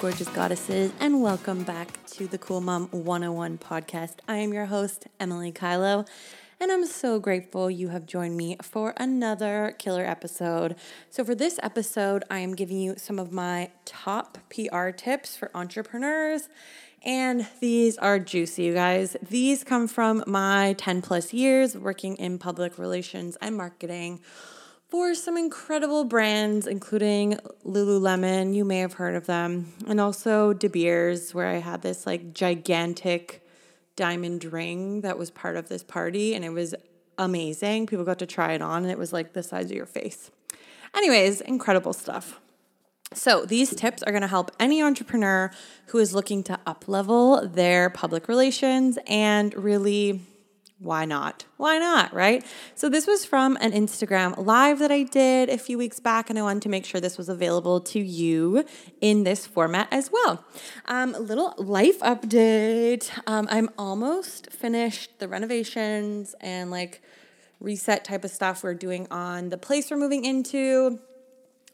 Gorgeous goddesses, and welcome back to the Cool Mom 101 podcast. I am your host, Emily Kylo, and I'm so grateful you have joined me for another killer episode. So, for this episode, I am giving you some of my top PR tips for entrepreneurs. And these are juicy, you guys. These come from my 10 plus years working in public relations and marketing for some incredible brands, including Lululemon. You may have heard of them. And also De Beers, where I had this like gigantic diamond ring that was part of this party. And it was amazing. People got to try it on, and it was like the size of your face. Anyways, incredible stuff. So, these tips are going to help any entrepreneur who is looking to uplevel their public relations and really why not? Why not, right? So, this was from an Instagram live that I did a few weeks back, and I wanted to make sure this was available to you in this format as well. Um, a little life update. Um, I'm almost finished the renovations and like reset type of stuff we're doing on the place we're moving into.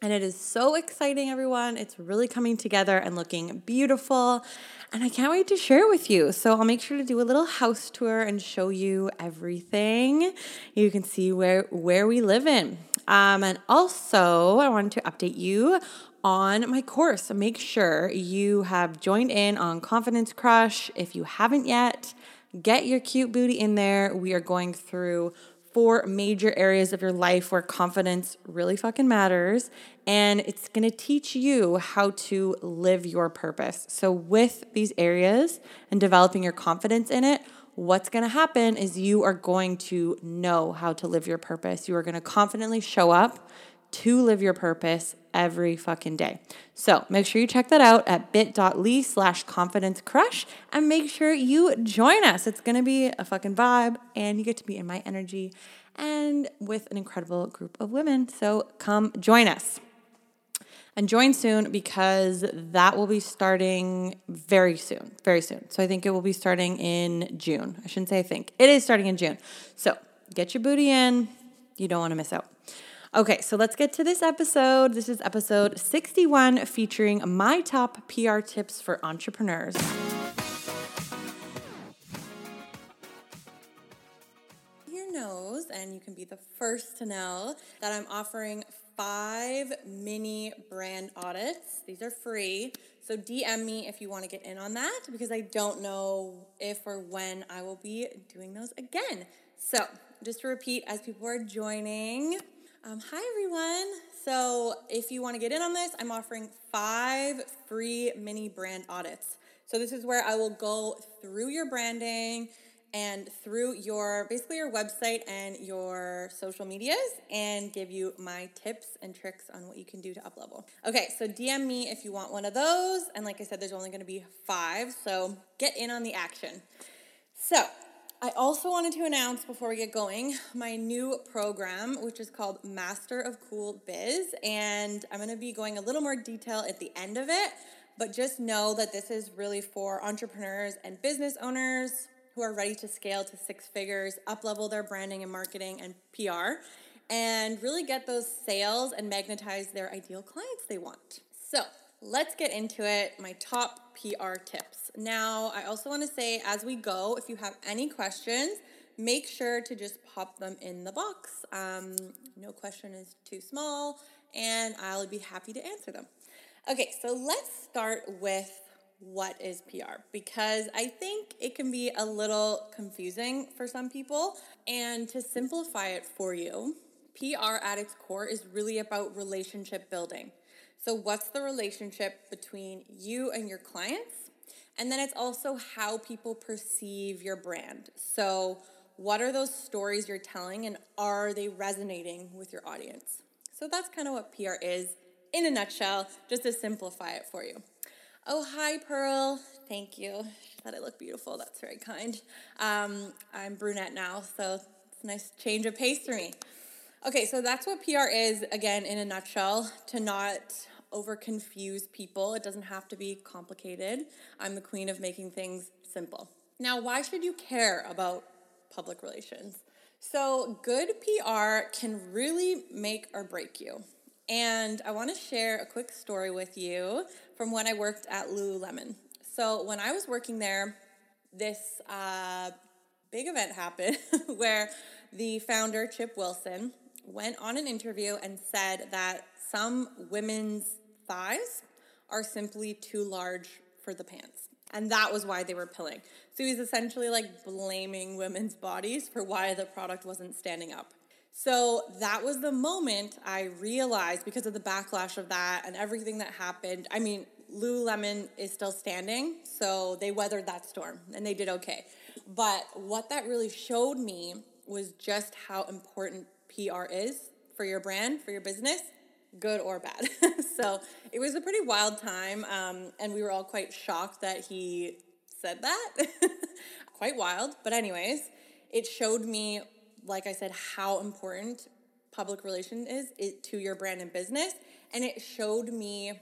And it is so exciting, everyone. It's really coming together and looking beautiful. And I can't wait to share with you. So I'll make sure to do a little house tour and show you everything. You can see where, where we live in. Um, and also, I wanted to update you on my course. Make sure you have joined in on Confidence Crush. If you haven't yet, get your cute booty in there. We are going through four major areas of your life where confidence really fucking matters. And it's gonna teach you how to live your purpose. So, with these areas and developing your confidence in it, what's gonna happen is you are going to know how to live your purpose. You are gonna confidently show up to live your purpose every fucking day. So make sure you check that out at bit.ly slash confidence crush and make sure you join us. It's gonna be a fucking vibe and you get to be in my energy and with an incredible group of women. So come join us. And join soon because that will be starting very soon, very soon. So I think it will be starting in June. I shouldn't say I think. It is starting in June. So get your booty in. You don't want to miss out. Okay, so let's get to this episode. This is episode 61 featuring my top PR tips for entrepreneurs. Your nose, and you can be the first to know that I'm offering five mini brand audits. These are free. So DM me if you want to get in on that because I don't know if or when I will be doing those again. So, just to repeat, as people are joining, um, hi, everyone. So, if you want to get in on this, I'm offering five free mini brand audits. So, this is where I will go through your branding and through your basically your website and your social medias and give you my tips and tricks on what you can do to up level. Okay, so DM me if you want one of those. And like I said, there's only going to be five. So, get in on the action. So, I also wanted to announce before we get going my new program, which is called Master of Cool Biz. And I'm going to be going a little more detail at the end of it, but just know that this is really for entrepreneurs and business owners who are ready to scale to six figures, up level their branding and marketing and PR, and really get those sales and magnetize their ideal clients they want. So, let's get into it. My top PR tips. Now, I also want to say as we go, if you have any questions, make sure to just pop them in the box. Um, no question is too small, and I'll be happy to answer them. Okay, so let's start with what is PR because I think it can be a little confusing for some people. And to simplify it for you, PR at its core is really about relationship building. So, what's the relationship between you and your clients? And then it's also how people perceive your brand. So, what are those stories you're telling and are they resonating with your audience? So that's kind of what PR is in a nutshell, just to simplify it for you. Oh, hi, Pearl. Thank you. That I look beautiful. That's very kind. Um, I'm brunette now, so it's a nice change of pace for me. Okay, so that's what PR is, again, in a nutshell, to not over confuse people. It doesn't have to be complicated. I'm the queen of making things simple. Now, why should you care about public relations? So, good PR can really make or break you. And I want to share a quick story with you from when I worked at Lululemon. So, when I was working there, this uh, big event happened where the founder, Chip Wilson, went on an interview and said that some women's thighs are simply too large for the pants. And that was why they were pilling. So he's essentially like blaming women's bodies for why the product wasn't standing up. So that was the moment I realized because of the backlash of that and everything that happened. I mean, Lululemon is still standing, so they weathered that storm and they did okay. But what that really showed me was just how important PR is for your brand, for your business, good or bad. so it was a pretty wild time, um, and we were all quite shocked that he said that. quite wild. But, anyways, it showed me, like I said, how important public relation is to your brand and business. And it showed me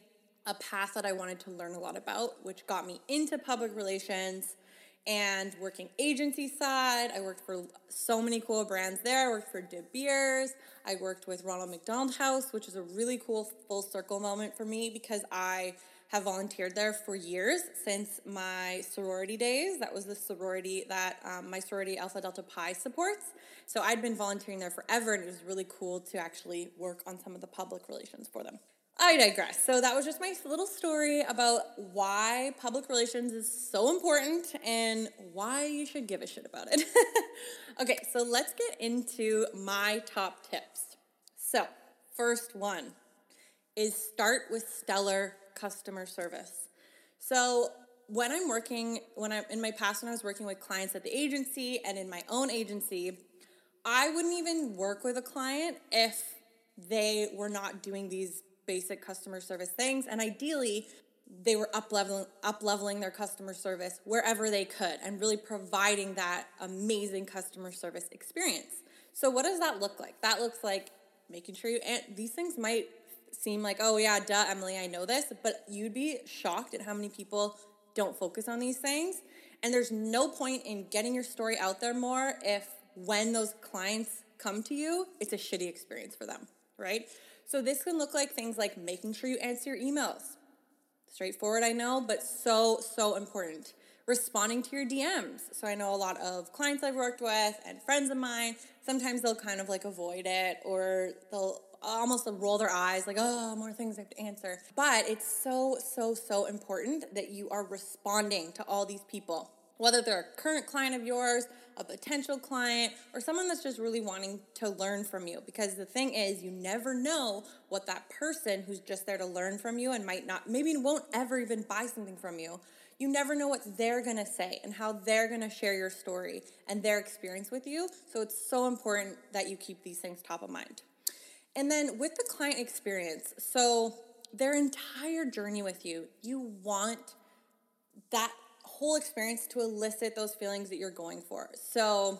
a path that I wanted to learn a lot about, which got me into public relations and working agency side. I worked for so many cool brands there. I worked for De Beers. I worked with Ronald McDonald House, which is a really cool full circle moment for me because I have volunteered there for years since my sorority days. That was the sorority that um, my sorority Alpha Delta Pi supports. So I'd been volunteering there forever, and it was really cool to actually work on some of the public relations for them. I digress. So that was just my little story about why public relations is so important and why you should give a shit about it. okay, so let's get into my top tips. So, first one is start with stellar customer service. So, when I'm working, when I'm in my past, when I was working with clients at the agency and in my own agency, I wouldn't even work with a client if they were not doing these basic customer service things. And ideally, they were up leveling up leveling their customer service wherever they could and really providing that amazing customer service experience. So what does that look like? That looks like making sure you and these things might seem like, oh yeah, duh, Emily, I know this, but you'd be shocked at how many people don't focus on these things. And there's no point in getting your story out there more if when those clients come to you, it's a shitty experience for them, right? So this can look like things like making sure you answer your emails. Straightforward, I know, but so, so important. Responding to your DMs. So I know a lot of clients I've worked with and friends of mine, sometimes they'll kind of like avoid it or they'll almost roll their eyes like, oh, more things I have to answer. But it's so, so, so important that you are responding to all these people whether they're a current client of yours, a potential client, or someone that's just really wanting to learn from you. Because the thing is, you never know what that person who's just there to learn from you and might not, maybe won't ever even buy something from you. You never know what they're gonna say and how they're gonna share your story and their experience with you. So it's so important that you keep these things top of mind. And then with the client experience, so their entire journey with you, you want that whole experience to elicit those feelings that you're going for. So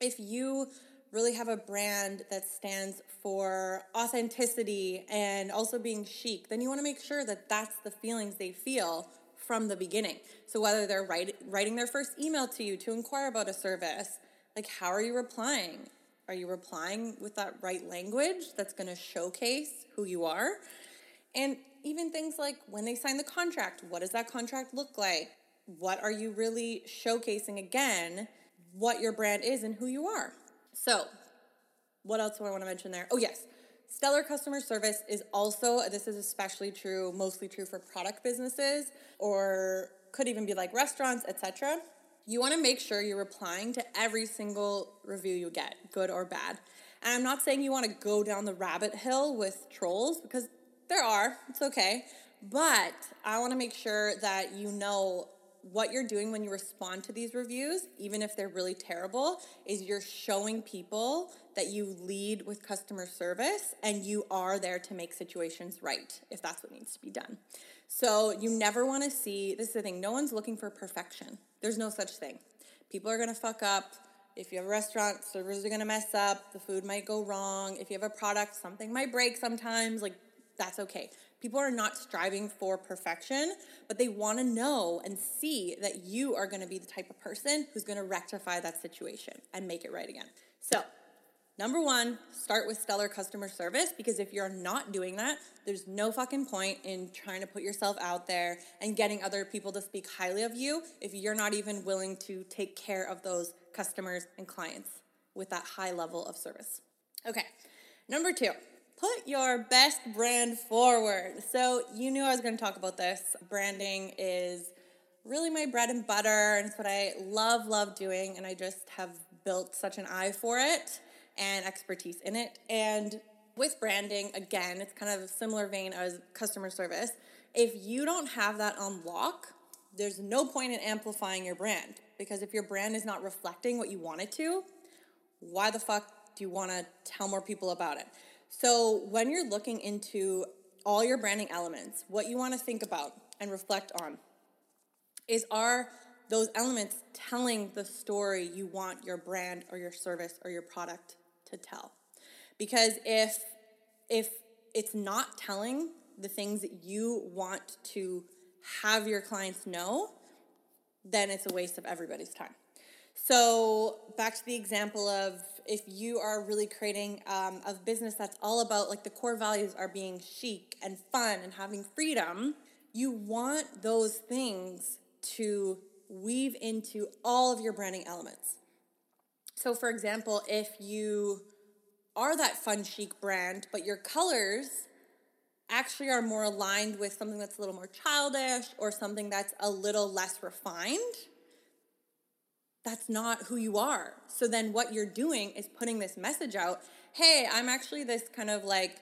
if you really have a brand that stands for authenticity and also being chic, then you want to make sure that that's the feelings they feel from the beginning. So whether they're write, writing their first email to you to inquire about a service, like how are you replying? Are you replying with that right language that's going to showcase who you are? And even things like when they sign the contract, what does that contract look like? What are you really showcasing again what your brand is and who you are. So, what else do I want to mention there? Oh, yes. Stellar customer service is also, this is especially true, mostly true for product businesses or could even be like restaurants, etc. You want to make sure you're replying to every single review you get, good or bad. And I'm not saying you want to go down the rabbit hill with trolls because there are, it's okay. But I want to make sure that you know what you're doing when you respond to these reviews, even if they're really terrible, is you're showing people that you lead with customer service and you are there to make situations right if that's what needs to be done. So you never want to see this is the thing, no one's looking for perfection. There's no such thing. People are going to fuck up. If you have a restaurant, servers are going to mess up, the food might go wrong. If you have a product, something might break sometimes, like that's okay. People are not striving for perfection, but they want to know and see that you are going to be the type of person who's going to rectify that situation and make it right again. So, number one, start with stellar customer service because if you're not doing that, there's no fucking point in trying to put yourself out there and getting other people to speak highly of you if you're not even willing to take care of those customers and clients with that high level of service. Okay, number two put your best brand forward. So, you knew I was going to talk about this. Branding is really my bread and butter, and it's what I love, love doing, and I just have built such an eye for it and expertise in it. And with branding, again, it's kind of a similar vein as customer service. If you don't have that on lock, there's no point in amplifying your brand because if your brand is not reflecting what you want it to, why the fuck do you want to tell more people about it? So, when you're looking into all your branding elements, what you want to think about and reflect on is are those elements telling the story you want your brand or your service or your product to tell? Because if if it's not telling the things that you want to have your clients know, then it's a waste of everybody's time. So, back to the example of if you are really creating um, a business that's all about like the core values are being chic and fun and having freedom, you want those things to weave into all of your branding elements. So, for example, if you are that fun, chic brand, but your colors actually are more aligned with something that's a little more childish or something that's a little less refined that's not who you are. So then what you're doing is putting this message out hey, I'm actually this kind of like,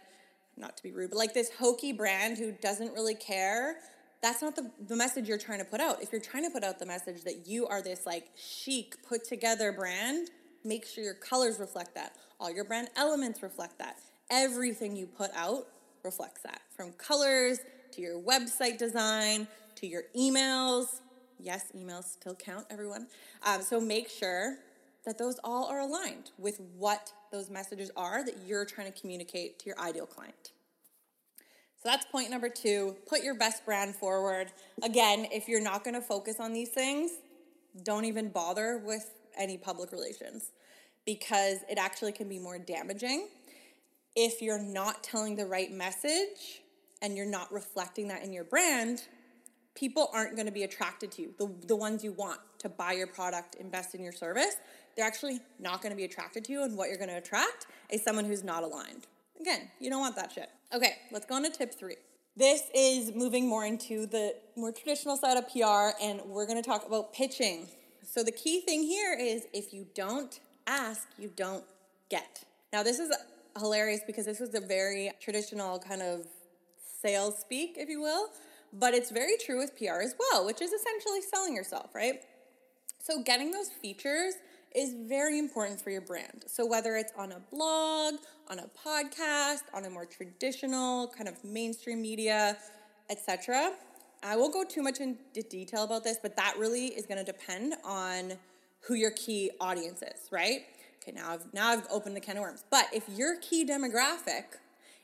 not to be rude, but like this hokey brand who doesn't really care. That's not the, the message you're trying to put out. If you're trying to put out the message that you are this like chic, put together brand, make sure your colors reflect that. All your brand elements reflect that. Everything you put out reflects that. From colors to your website design to your emails, Yes, emails still count, everyone. Um, so make sure that those all are aligned with what those messages are that you're trying to communicate to your ideal client. So that's point number two. Put your best brand forward. Again, if you're not going to focus on these things, don't even bother with any public relations because it actually can be more damaging if you're not telling the right message and you're not reflecting that in your brand people aren't going to be attracted to you, the, the ones you want to buy your product, invest in your service. They're actually not going to be attracted to you, and what you're going to attract is someone who's not aligned. Again, you don't want that shit. Okay, let's go on to tip three. This is moving more into the more traditional side of PR, and we're going to talk about pitching. So, the key thing here is if you don't ask, you don't get. Now, this is hilarious because this is a very traditional kind of sales speak, if you will. But it's very true with PR as well, which is essentially selling yourself, right? So getting those features is very important for your brand. So whether it's on a blog, on a podcast, on a more traditional kind of mainstream media, etc. I won't go too much into detail about this, but that really is going to depend on who your key audience is, right? Okay, now I've now I've opened the can of worms. But if your key demographic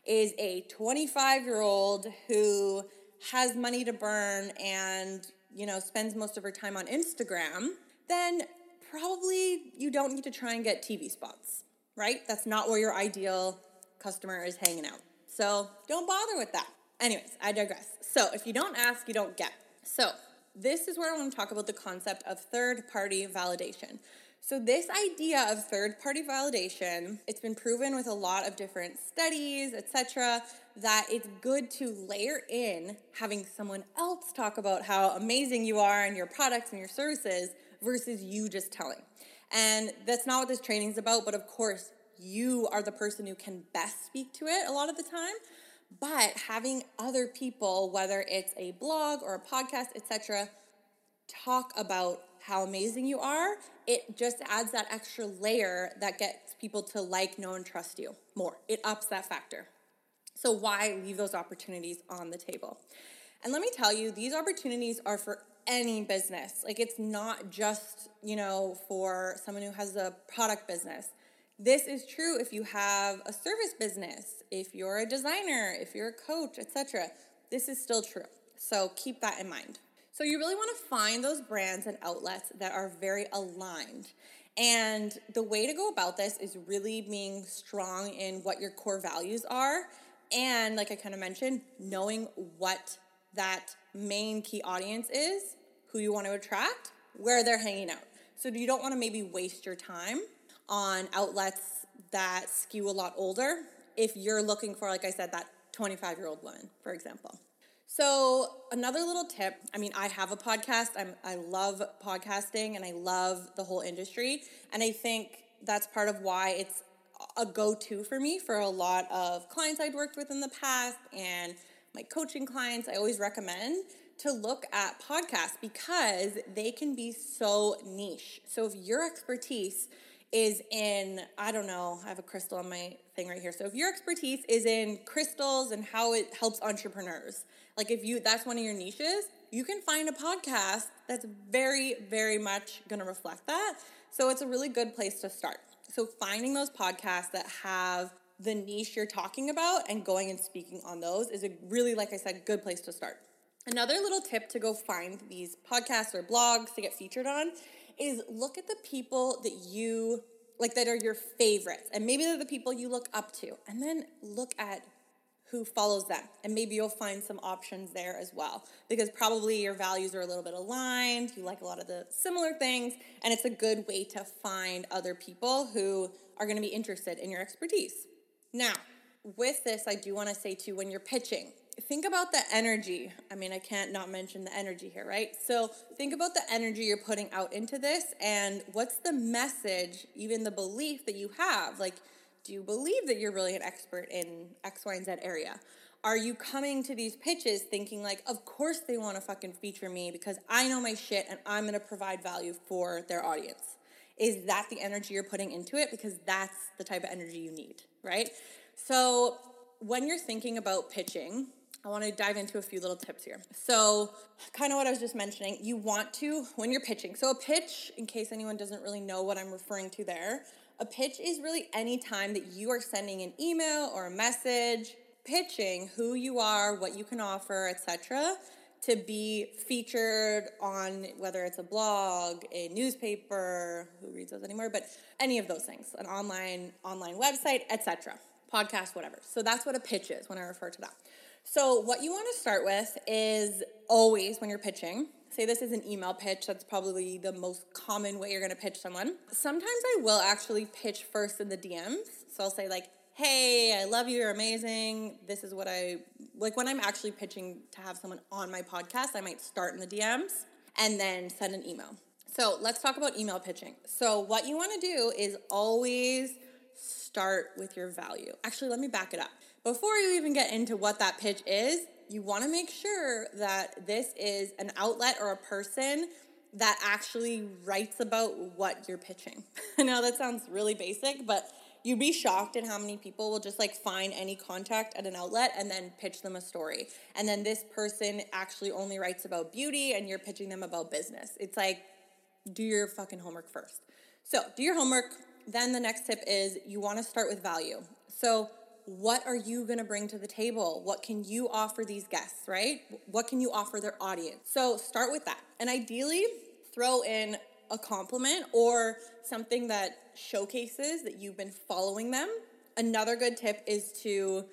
is a 25 year old who has money to burn and, you know, spends most of her time on Instagram, then probably you don't need to try and get TV spots, right? That's not where your ideal customer is hanging out. So don't bother with that. Anyways, I digress. So if you don't ask, you don't get. So this is where I want to talk about the concept of third party validation. So this idea of third party validation, it's been proven with a lot of different studies, etc that it's good to layer in having someone else talk about how amazing you are and your products and your services versus you just telling. And that's not what this training is about, but of course, you are the person who can best speak to it a lot of the time. But having other people, whether it's a blog or a podcast, etc., talk about how amazing you are, it just adds that extra layer that gets people to like, know, and trust you more. It ups that factor. So, why leave those opportunities on the table? And let me tell you, these opportunities are for any business. Like, it's not just, you know, for someone who has a product business. This is true if you have a service business, if you're a designer, if you're a coach, etc. This is still true. So keep that in mind. So you really want to find those brands and outlets that are very aligned. And the way to go about this is really being strong in what your core values are. And like I kind of mentioned, knowing what that main key audience is, who you want to attract, where they're hanging out. So you don't want to maybe waste your time on outlets that skew a lot older if you're looking for, like I said, that 25 year old woman, for example. So, another little tip I mean, I have a podcast, I'm, I love podcasting and I love the whole industry. And I think that's part of why it's a go to for me for a lot of clients I'd worked with in the past and my coaching clients. I always recommend to look at podcasts because they can be so niche. So, if your expertise is in, I don't know, I have a crystal on my thing right here. So if your expertise is in crystals and how it helps entrepreneurs, like if you that's one of your niches, you can find a podcast that's very, very much gonna reflect that. So it's a really good place to start. So finding those podcasts that have the niche you're talking about and going and speaking on those is a really, like I said, good place to start. Another little tip to go find these podcasts or blogs to get featured on is look at the people that you like that are your favorites and maybe they're the people you look up to and then look at who follows them and maybe you'll find some options there as well because probably your values are a little bit aligned you like a lot of the similar things and it's a good way to find other people who are going to be interested in your expertise. Now with this i do want to say too when you're pitching think about the energy. I mean, I can't not mention the energy here, right? So think about the energy you're putting out into this and what's the message, even the belief that you have. Like, do you believe that you're really an expert in X, Y, and Z area? Are you coming to these pitches thinking, like, of course they want to fucking feature me because I know my shit and I'm going to provide value for their audience? Is that the energy you're putting into it? Because that's the type of energy you need, right? So when you're thinking about pitching, I want to dive into a few little tips here. So, kind of what I was just mentioning, you want to, when you're pitching, so a pitch, in case anyone doesn't really know what I'm referring to there, a pitch is really any time that you are sending an email or a message pitching who you are, what you can offer, etc., to be featured on whether it's a blog, a newspaper, who reads those anymore, but any of those things, an online online website, etc., podcast, whatever. So that's what a pitch is when I refer to that. So, what you want to start with is always when you're pitching, say this is an email pitch, that's probably the most common way you're going to pitch someone. Sometimes I will actually pitch first in the DMs. So, I'll say, like, hey, I love you, you're amazing. This is what I like when I'm actually pitching to have someone on my podcast, I might start in the DMs and then send an email. So, let's talk about email pitching. So, what you want to do is always start with your value. Actually, let me back it up. Before you even get into what that pitch is, you want to make sure that this is an outlet or a person that actually writes about what you're pitching. I know that sounds really basic, but you'd be shocked at how many people will just like find any contact at an outlet and then pitch them a story. And then this person actually only writes about beauty and you're pitching them about business. It's like, do your fucking homework first. So, do your homework. Then the next tip is you want to start with value. So, what are you going to bring to the table? What can you offer these guests, right? What can you offer their audience? So start with that. And ideally, throw in a compliment or something that showcases that you've been following them. Another good tip is to,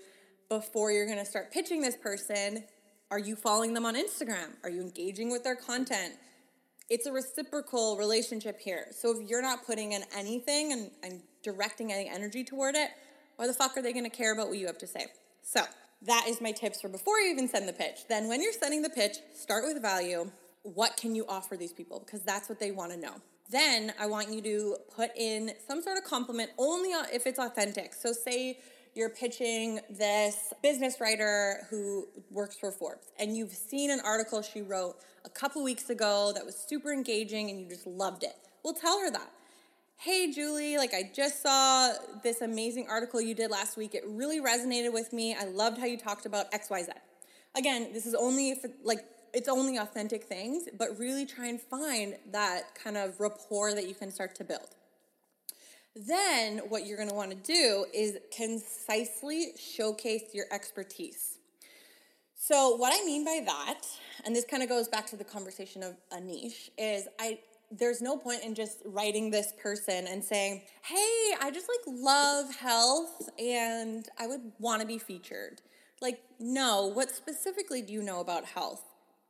before you're going to start pitching this person, are you following them on Instagram? Are you engaging with their content? It's a reciprocal relationship here. So if you're not putting in anything and, and directing any energy toward it, why the fuck are they to care about what you have to say? So, that is my tips for before you even send the pitch. Then, when you're sending the pitch, start with value. What can you offer these people? Because that's what they want to know. Then, I want you to put in some sort of compliment only if it's authentic. So, say you're pitching this business writer who works for Forbes, and you've seen an article she wrote a couple weeks ago that was super engaging and you just loved it. Well, tell her that. Hey, Julie, like I just saw this amazing article you did last week. It really resonated with me. I loved how you talked about XYZ. Again, this is only if like it's only authentic things, but really try and find that kind of rapport that you can start to build. Then, what you're going to want to do is concisely showcase your expertise. So, what I mean by that, and this kind of goes back to the conversation of a niche, is I there's no point in just writing this person and saying, "Hey, I just like love health and I would want to be featured." Like, no, what specifically do you know about health?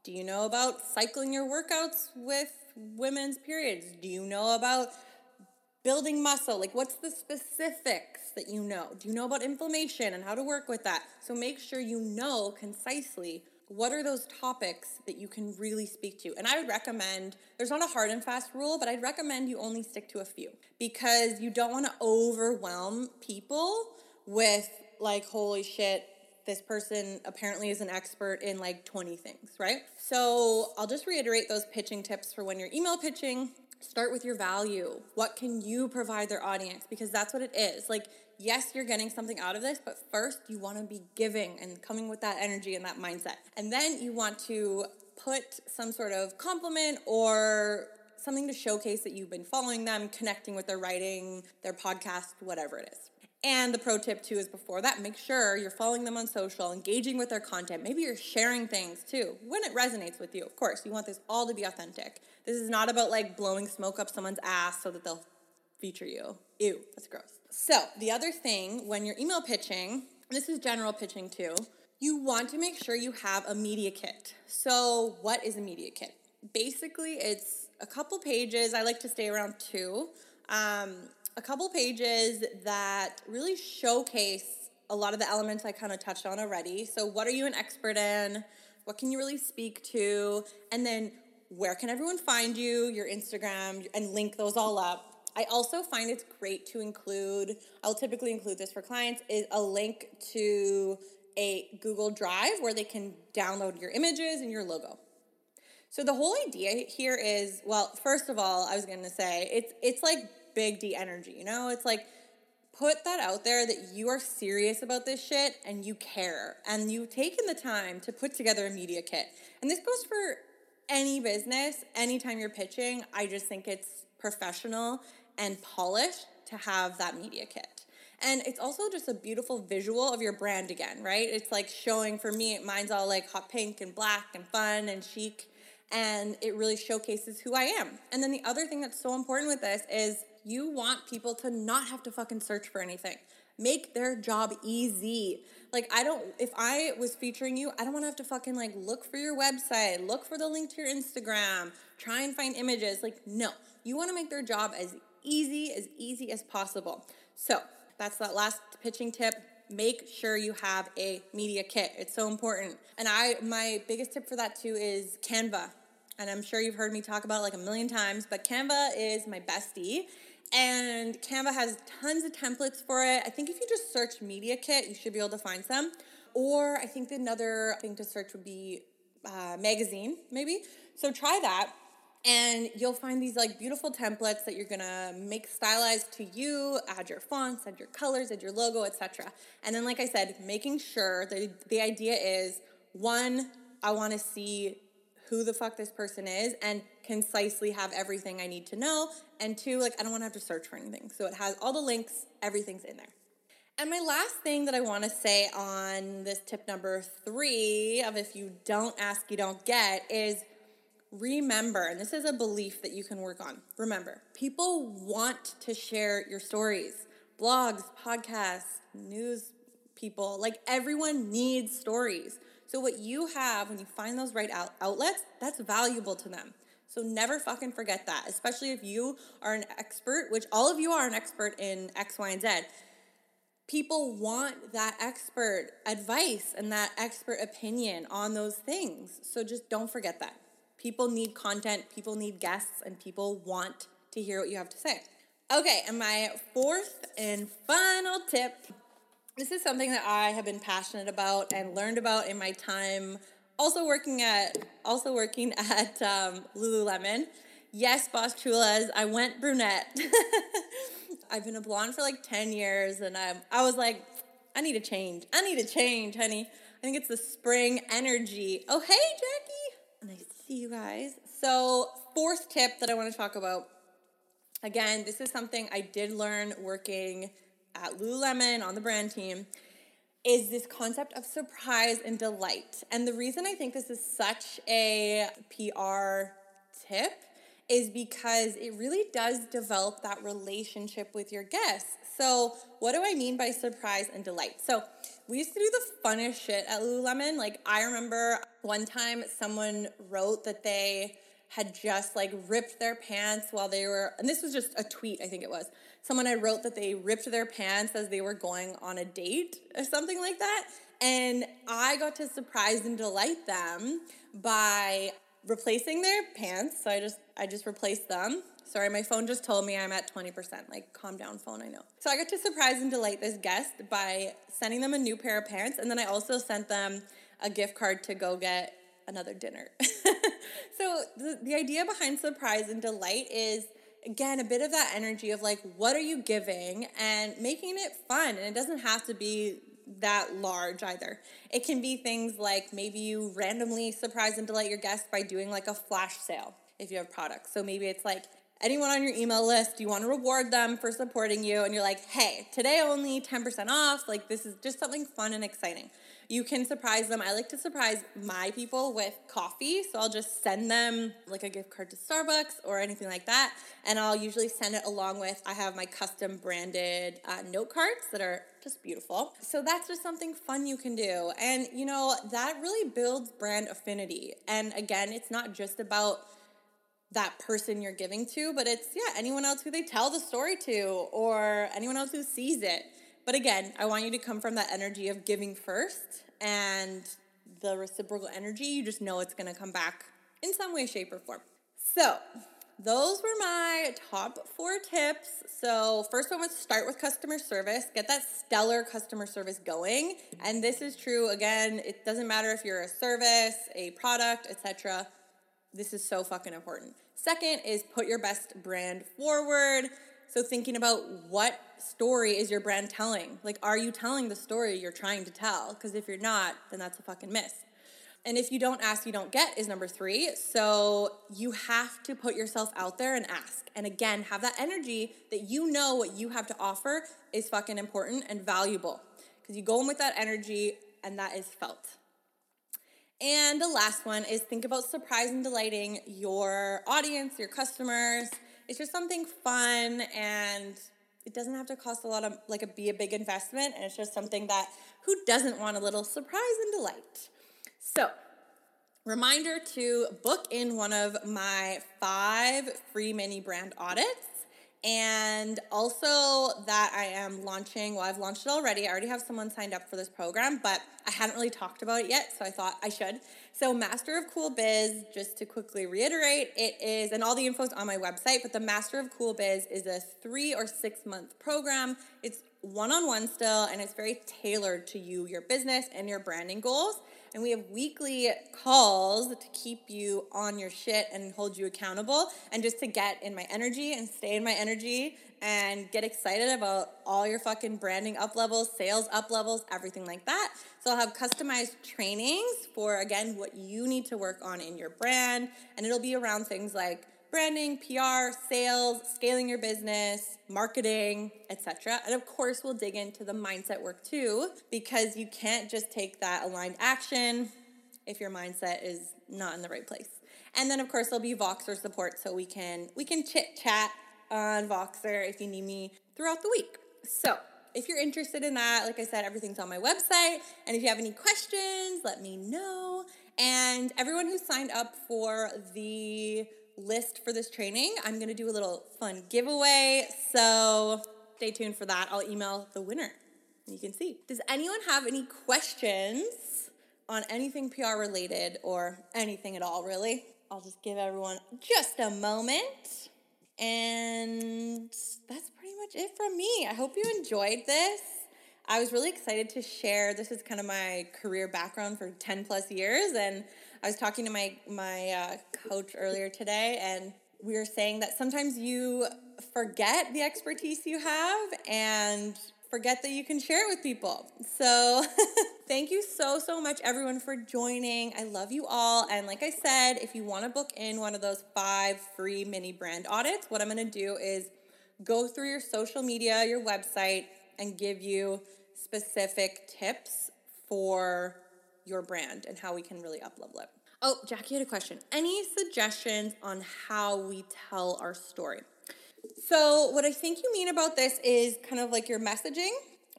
Do you know about cycling your workouts with women's periods? Do you know about building muscle? Like, what's the specifics that you know? Do you know about inflammation and how to work with that? So make sure you know concisely what are those topics that you can really speak to? And I would recommend, there's not a hard and fast rule, but I'd recommend you only stick to a few because you don't want to overwhelm people with, like, holy shit, this person apparently is an expert in like 20 things, right? So I'll just reiterate those pitching tips for when you're email pitching. Start with your value. What can you provide their audience? Because that's what it is. Like, yes, you're getting something out of this, but first you want to be giving and coming with that energy and that mindset. And then you want to put some sort of compliment or something to showcase that you've been following them, connecting with their writing, their podcast, whatever it is. And the pro tip too is before that, make sure you're following them on social, engaging with their content. Maybe you're sharing things too when it resonates with you. Of course, you want this all to be authentic. This is not about like blowing smoke up someone's ass so that they'll feature you. Ew, that's gross. So, the other thing when you're email pitching, this is general pitching too, you want to make sure you have a media kit. So, what is a media kit? Basically, it's a couple pages. I like to stay around two. Um, a couple pages that really showcase a lot of the elements I kind of touched on already. So, what are you an expert in? What can you really speak to? And then, where can everyone find you? Your Instagram, and link those all up. I also find it's great to include, I'll typically include this for clients, is a link to a Google Drive where they can download your images and your logo. So the whole idea here is, well, first of all, I was going to say it's it's like big D energy, you know? It's like put that out there that you are serious about this shit and you care and you've taken the time to put together a media kit. And this goes for any business, anytime you're pitching, I just think it's professional and polished to have that media kit. And it's also just a beautiful visual of your brand again, right? It's like showing for me, mine's all like hot pink and black and fun and chic. And it really showcases who I am. And then the other thing that's so important with this is you want people to not have to fucking search for anything. Make their job easy. Like, I don't, if I was featuring you, I don't wanna have to fucking like look for your website, look for the link to your Instagram, try and find images. Like, no, you wanna make their job as easy, as easy as possible. So that's that last pitching tip. Make sure you have a media kit. It's so important. And I my biggest tip for that too is Canva. And I'm sure you've heard me talk about it like a million times, but Canva is my bestie. And Canva has tons of templates for it. I think if you just search media kit, you should be able to find some. Or I think another thing to search would be uh, magazine, maybe. So try that and you'll find these like beautiful templates that you're gonna make stylized to you add your fonts add your colors add your logo etc and then like i said making sure that the idea is one i want to see who the fuck this person is and concisely have everything i need to know and two like i don't want to have to search for anything so it has all the links everything's in there and my last thing that I want to say on this tip number three of if you don't ask, you don't get is remember, and this is a belief that you can work on. Remember, people want to share your stories, blogs, podcasts, news people, like everyone needs stories. So, what you have when you find those right out- outlets, that's valuable to them. So, never fucking forget that, especially if you are an expert, which all of you are an expert in X, Y, and Z. People want that expert advice and that expert opinion on those things. So, just don't forget that. People need content, people need guests, and people want to hear what you have to say. Okay, and my fourth and final tip this is something that I have been passionate about and learned about in my time also working at also working at um, Lululemon. Yes, Boss Chulas, I went brunette. I've been a blonde for like 10 years and I'm, I was like, I need a change. I need a change, honey. I think it's the spring energy. Oh, hey, Jackie. Nice to see you guys. So, fourth tip that I want to talk about. Again, this is something I did learn working at Lululemon on the brand team is this concept of surprise and delight. And the reason I think this is such a PR tip is because it really does develop that relationship with your guests. So, what do I mean by surprise and delight? So, we used to do the funnest shit at Lululemon. Like, I remember one time someone wrote that they had just like ripped their pants while they were, and this was just a tweet, I think it was. Someone had wrote that they ripped their pants as they were going on a date or something like that. And I got to surprise and delight them by replacing their pants. So I just I just replaced them. Sorry, my phone just told me I'm at 20%. Like, calm down, phone, I know. So I got to surprise and delight this guest by sending them a new pair of pants. And then I also sent them a gift card to go get another dinner. so the, the idea behind surprise and delight is again a bit of that energy of like what are you giving and making it fun and it doesn't have to be that large either. It can be things like maybe you randomly surprise and delight your guests by doing like a flash sale if you have products. So maybe it's like anyone on your email list, you want to reward them for supporting you, and you're like, hey, today only 10% off. Like, this is just something fun and exciting. You can surprise them. I like to surprise my people with coffee. So I'll just send them like a gift card to Starbucks or anything like that. And I'll usually send it along with, I have my custom branded uh, note cards that are just beautiful. So that's just something fun you can do. And, you know, that really builds brand affinity. And again, it's not just about that person you're giving to, but it's, yeah, anyone else who they tell the story to or anyone else who sees it. But again, I want you to come from that energy of giving first and the reciprocal energy. You just know it's going to come back in some way, shape, or form. So, those were my top four tips. So, first one was start with customer service, get that stellar customer service going. And this is true again, it doesn't matter if you're a service, a product, etc. This is so fucking important. Second is put your best brand forward. So thinking about what story is your brand telling? Like, are you telling the story you're trying to tell? Because if you're not, then that's a fucking miss. And if you don't ask, you don't get is number three. So you have to put yourself out there and ask. And again, have that energy that you know what you have to offer is fucking important and valuable. Because you go in with that energy and that is felt. And the last one is think about surprise and delighting your audience, your customers it's just something fun and it doesn't have to cost a lot of like a be a big investment. And it's just something that who doesn't want a little surprise and delight? So reminder to book in one of my five free mini brand audits and also that I am launching, well, I've launched it already. I already have someone signed up for this program, but I hadn't really talked about it yet, so I thought I should. So, Master of Cool Biz, just to quickly reiterate, it is, and all the info is on my website, but the Master of Cool Biz is a three or six month program. It's one on one still, and it's very tailored to you, your business, and your branding goals. And we have weekly calls to keep you on your shit and hold you accountable and just to get in my energy and stay in my energy and get excited about all your fucking branding up levels, sales up levels, everything like that. So I'll have customized trainings for again what you need to work on in your brand and it'll be around things like branding, PR, sales, scaling your business, marketing, etc. And of course, we'll dig into the mindset work too because you can't just take that aligned action if your mindset is not in the right place. And then of course, there'll be Voxer support so we can we can chit chat on Voxer if you need me throughout the week. So, if you're interested in that, like I said, everything's on my website. And if you have any questions, let me know. And everyone who signed up for the list for this training, I'm going to do a little fun giveaway. So stay tuned for that. I'll email the winner. You can see. Does anyone have any questions on anything PR related or anything at all, really? I'll just give everyone just a moment. And that's pretty much it from me. I hope you enjoyed this. I was really excited to share. This is kind of my career background for 10 plus years. And I was talking to my, my uh, coach earlier today, and we were saying that sometimes you forget the expertise you have and forget that you can share it with people. So, thank you so, so much, everyone, for joining. I love you all. And like I said, if you want to book in one of those five free mini brand audits, what I'm going to do is go through your social media, your website, and give you specific tips for your brand and how we can really up level it. Oh, Jackie had a question. Any suggestions on how we tell our story? So, what I think you mean about this is kind of like your messaging.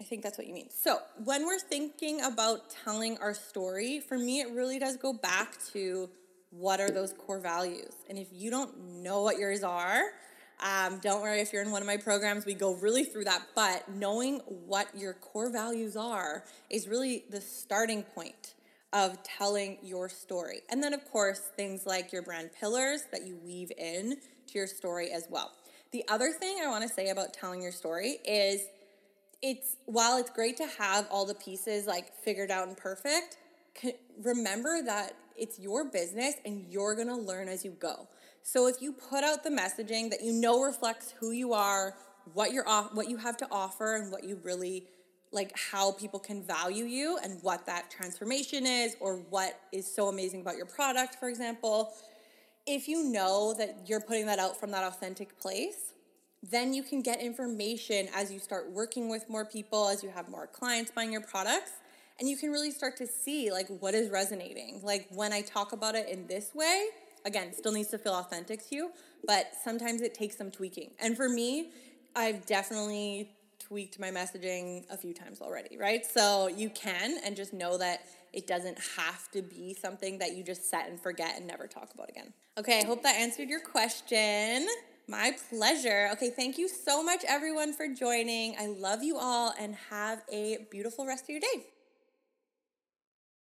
I think that's what you mean. So, when we're thinking about telling our story, for me, it really does go back to what are those core values? And if you don't know what yours are, um, don't worry if you're in one of my programs, we go really through that. But knowing what your core values are is really the starting point of telling your story. And then, of course, things like your brand pillars that you weave in to your story as well. The other thing I want to say about telling your story is it's while it's great to have all the pieces like figured out and perfect, remember that it's your business and you're going to learn as you go. So if you put out the messaging that you know reflects who you are, what you're off, what you have to offer and what you really like how people can value you and what that transformation is or what is so amazing about your product, for example, if you know that you're putting that out from that authentic place, then you can get information as you start working with more people, as you have more clients buying your products, and you can really start to see like what is resonating. Like when I talk about it in this way, again, still needs to feel authentic to you, but sometimes it takes some tweaking. And for me, I've definitely tweaked my messaging a few times already, right? So you can, and just know that it doesn't have to be something that you just set and forget and never talk about again. Okay, I hope that answered your question. My pleasure. Okay, thank you so much, everyone, for joining. I love you all and have a beautiful rest of your day.